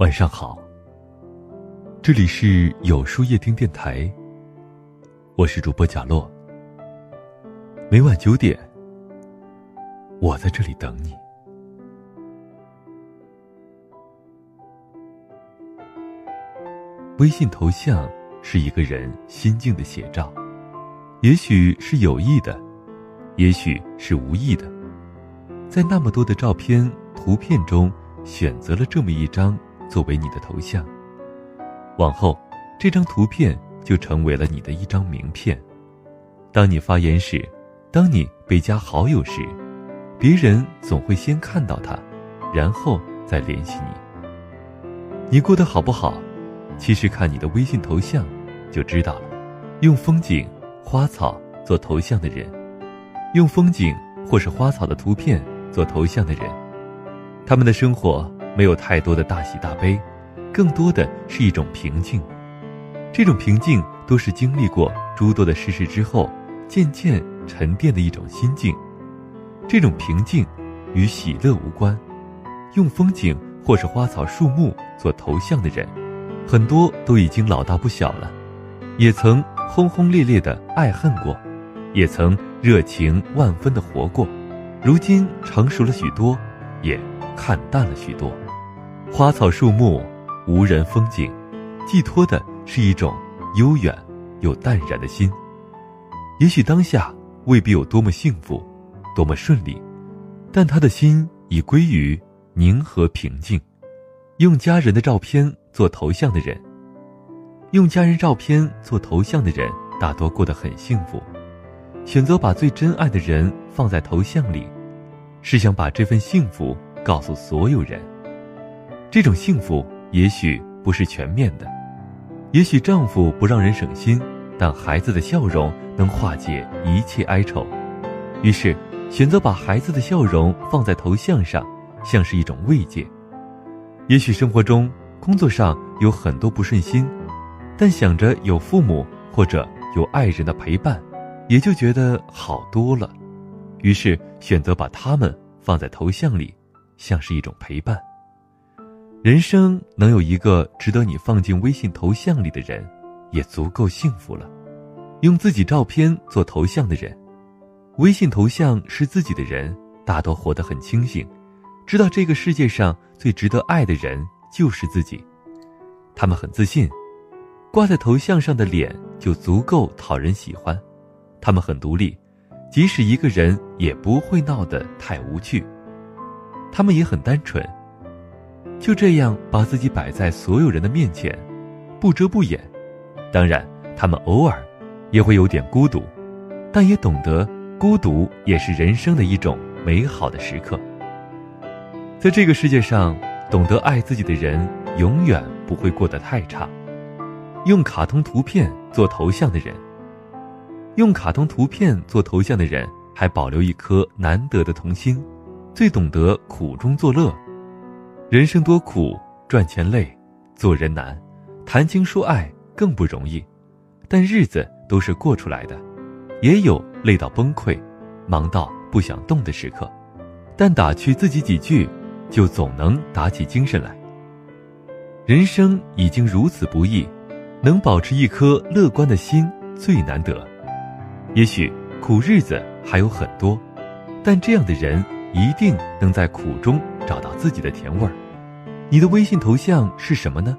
晚上好，这里是有书夜听电台，我是主播贾洛。每晚九点，我在这里等你。微信头像是一个人心境的写照，也许是有意的，也许是无意的，在那么多的照片、图片中，选择了这么一张。作为你的头像，往后这张图片就成为了你的一张名片。当你发言时，当你被加好友时，别人总会先看到它，然后再联系你。你过得好不好？其实看你的微信头像就知道了。用风景、花草做头像的人，用风景或是花草的图片做头像的人，他们的生活。没有太多的大喜大悲，更多的是一种平静。这种平静都是经历过诸多的世事之后，渐渐沉淀的一种心境。这种平静与喜乐无关。用风景或是花草树木做头像的人，很多都已经老大不小了，也曾轰轰烈烈的爱恨过，也曾热情万分的活过，如今成熟了许多，也。看淡了许多，花草树木，无人风景，寄托的是一种悠远又淡然的心。也许当下未必有多么幸福，多么顺利，但他的心已归于宁和平静。用家人的照片做头像的人，用家人照片做头像的人，大多过得很幸福。选择把最珍爱的人放在头像里，是想把这份幸福。告诉所有人，这种幸福也许不是全面的，也许丈夫不让人省心，但孩子的笑容能化解一切哀愁。于是，选择把孩子的笑容放在头像上，像是一种慰藉。也许生活中、工作上有很多不顺心，但想着有父母或者有爱人的陪伴，也就觉得好多了。于是，选择把他们放在头像里。像是一种陪伴。人生能有一个值得你放进微信头像里的人，也足够幸福了。用自己照片做头像的人，微信头像是自己的人，大多活得很清醒，知道这个世界上最值得爱的人就是自己。他们很自信，挂在头像上的脸就足够讨人喜欢。他们很独立，即使一个人也不会闹得太无趣。他们也很单纯，就这样把自己摆在所有人的面前，不遮不掩。当然，他们偶尔也会有点孤独，但也懂得孤独也是人生的一种美好的时刻。在这个世界上，懂得爱自己的人永远不会过得太差。用卡通图片做头像的人，用卡通图片做头像的人，还保留一颗难得的童心。最懂得苦中作乐，人生多苦，赚钱累，做人难，谈情说爱更不容易，但日子都是过出来的，也有累到崩溃、忙到不想动的时刻，但打趣自己几句，就总能打起精神来。人生已经如此不易，能保持一颗乐观的心最难得。也许苦日子还有很多，但这样的人。一定能在苦中找到自己的甜味儿。你的微信头像是什么呢？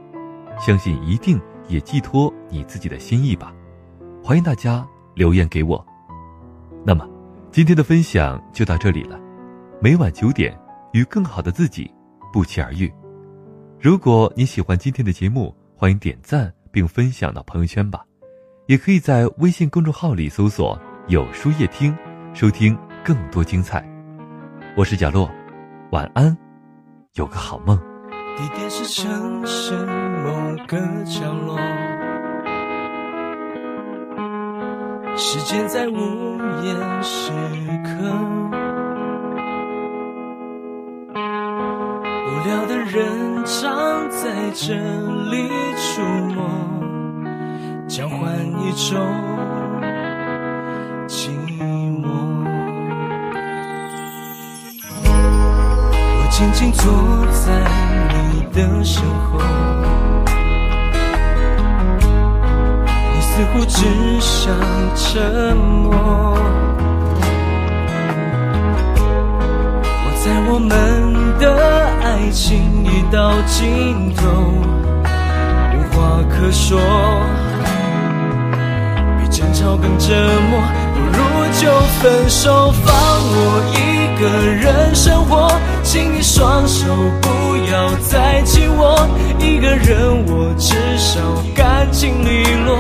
相信一定也寄托你自己的心意吧。欢迎大家留言给我。那么，今天的分享就到这里了。每晚九点，与更好的自己不期而遇。如果你喜欢今天的节目，欢迎点赞并分享到朋友圈吧。也可以在微信公众号里搜索“有书夜听”，收听更多精彩。我是角落，晚安，有个好梦。地点是城市某个角落，时间在午夜时刻，无聊的人常在这里出没，交换一种。静静坐在你的身后，你似乎只想沉默。我在我们的爱情已到尽头，无话可说，比争吵更折磨，不如就分手，放我一个人生活。请你双手不要再紧握，一个人我至少干净利落，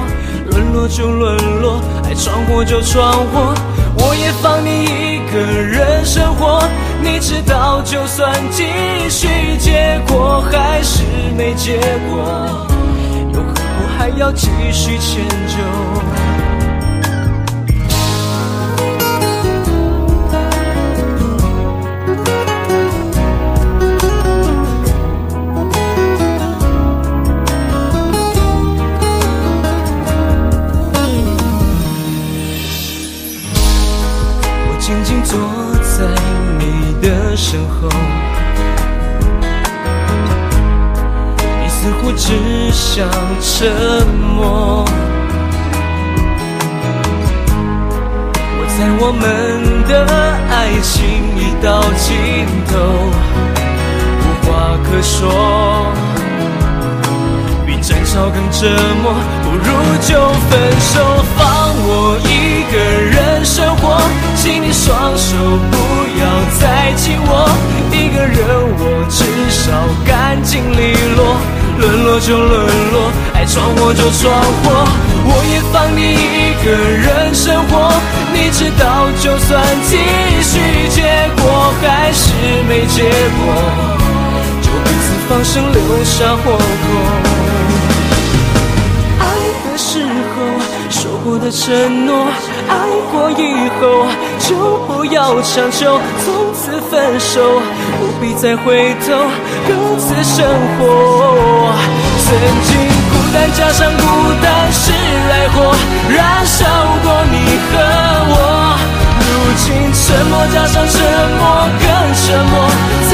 沦落就沦落，爱闯祸就闯祸，我也放你一个人生活。你知道，就算继续，结果还是没结果，又何苦还要继续迁就？坐在你的身后，你似乎只想沉默。我在我们的爱情已到尽头，无话可说，比争吵更折磨，不如就分手，放我一再紧握，一个人我至少干净利落，沦落就沦落，爱闯祸就闯祸，我也放你一个人生活。你知道，就算继续，结果还是没结果，就彼此放生，留下活口。爱的时候过的承诺爱过以后就不要强求从此分手不必再回头各自生活曾经孤单加上孤单是爱火燃烧过你和我如今沉默加上沉默更沉默。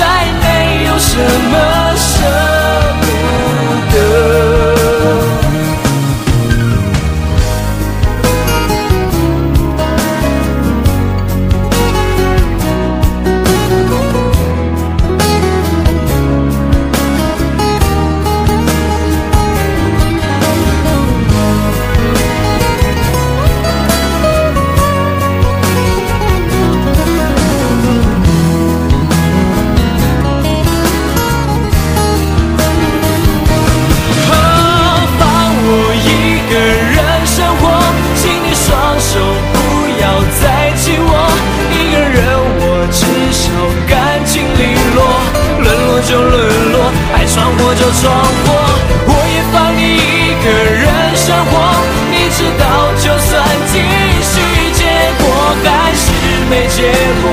结果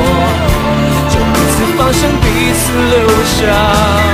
就彼此放生彼此留下。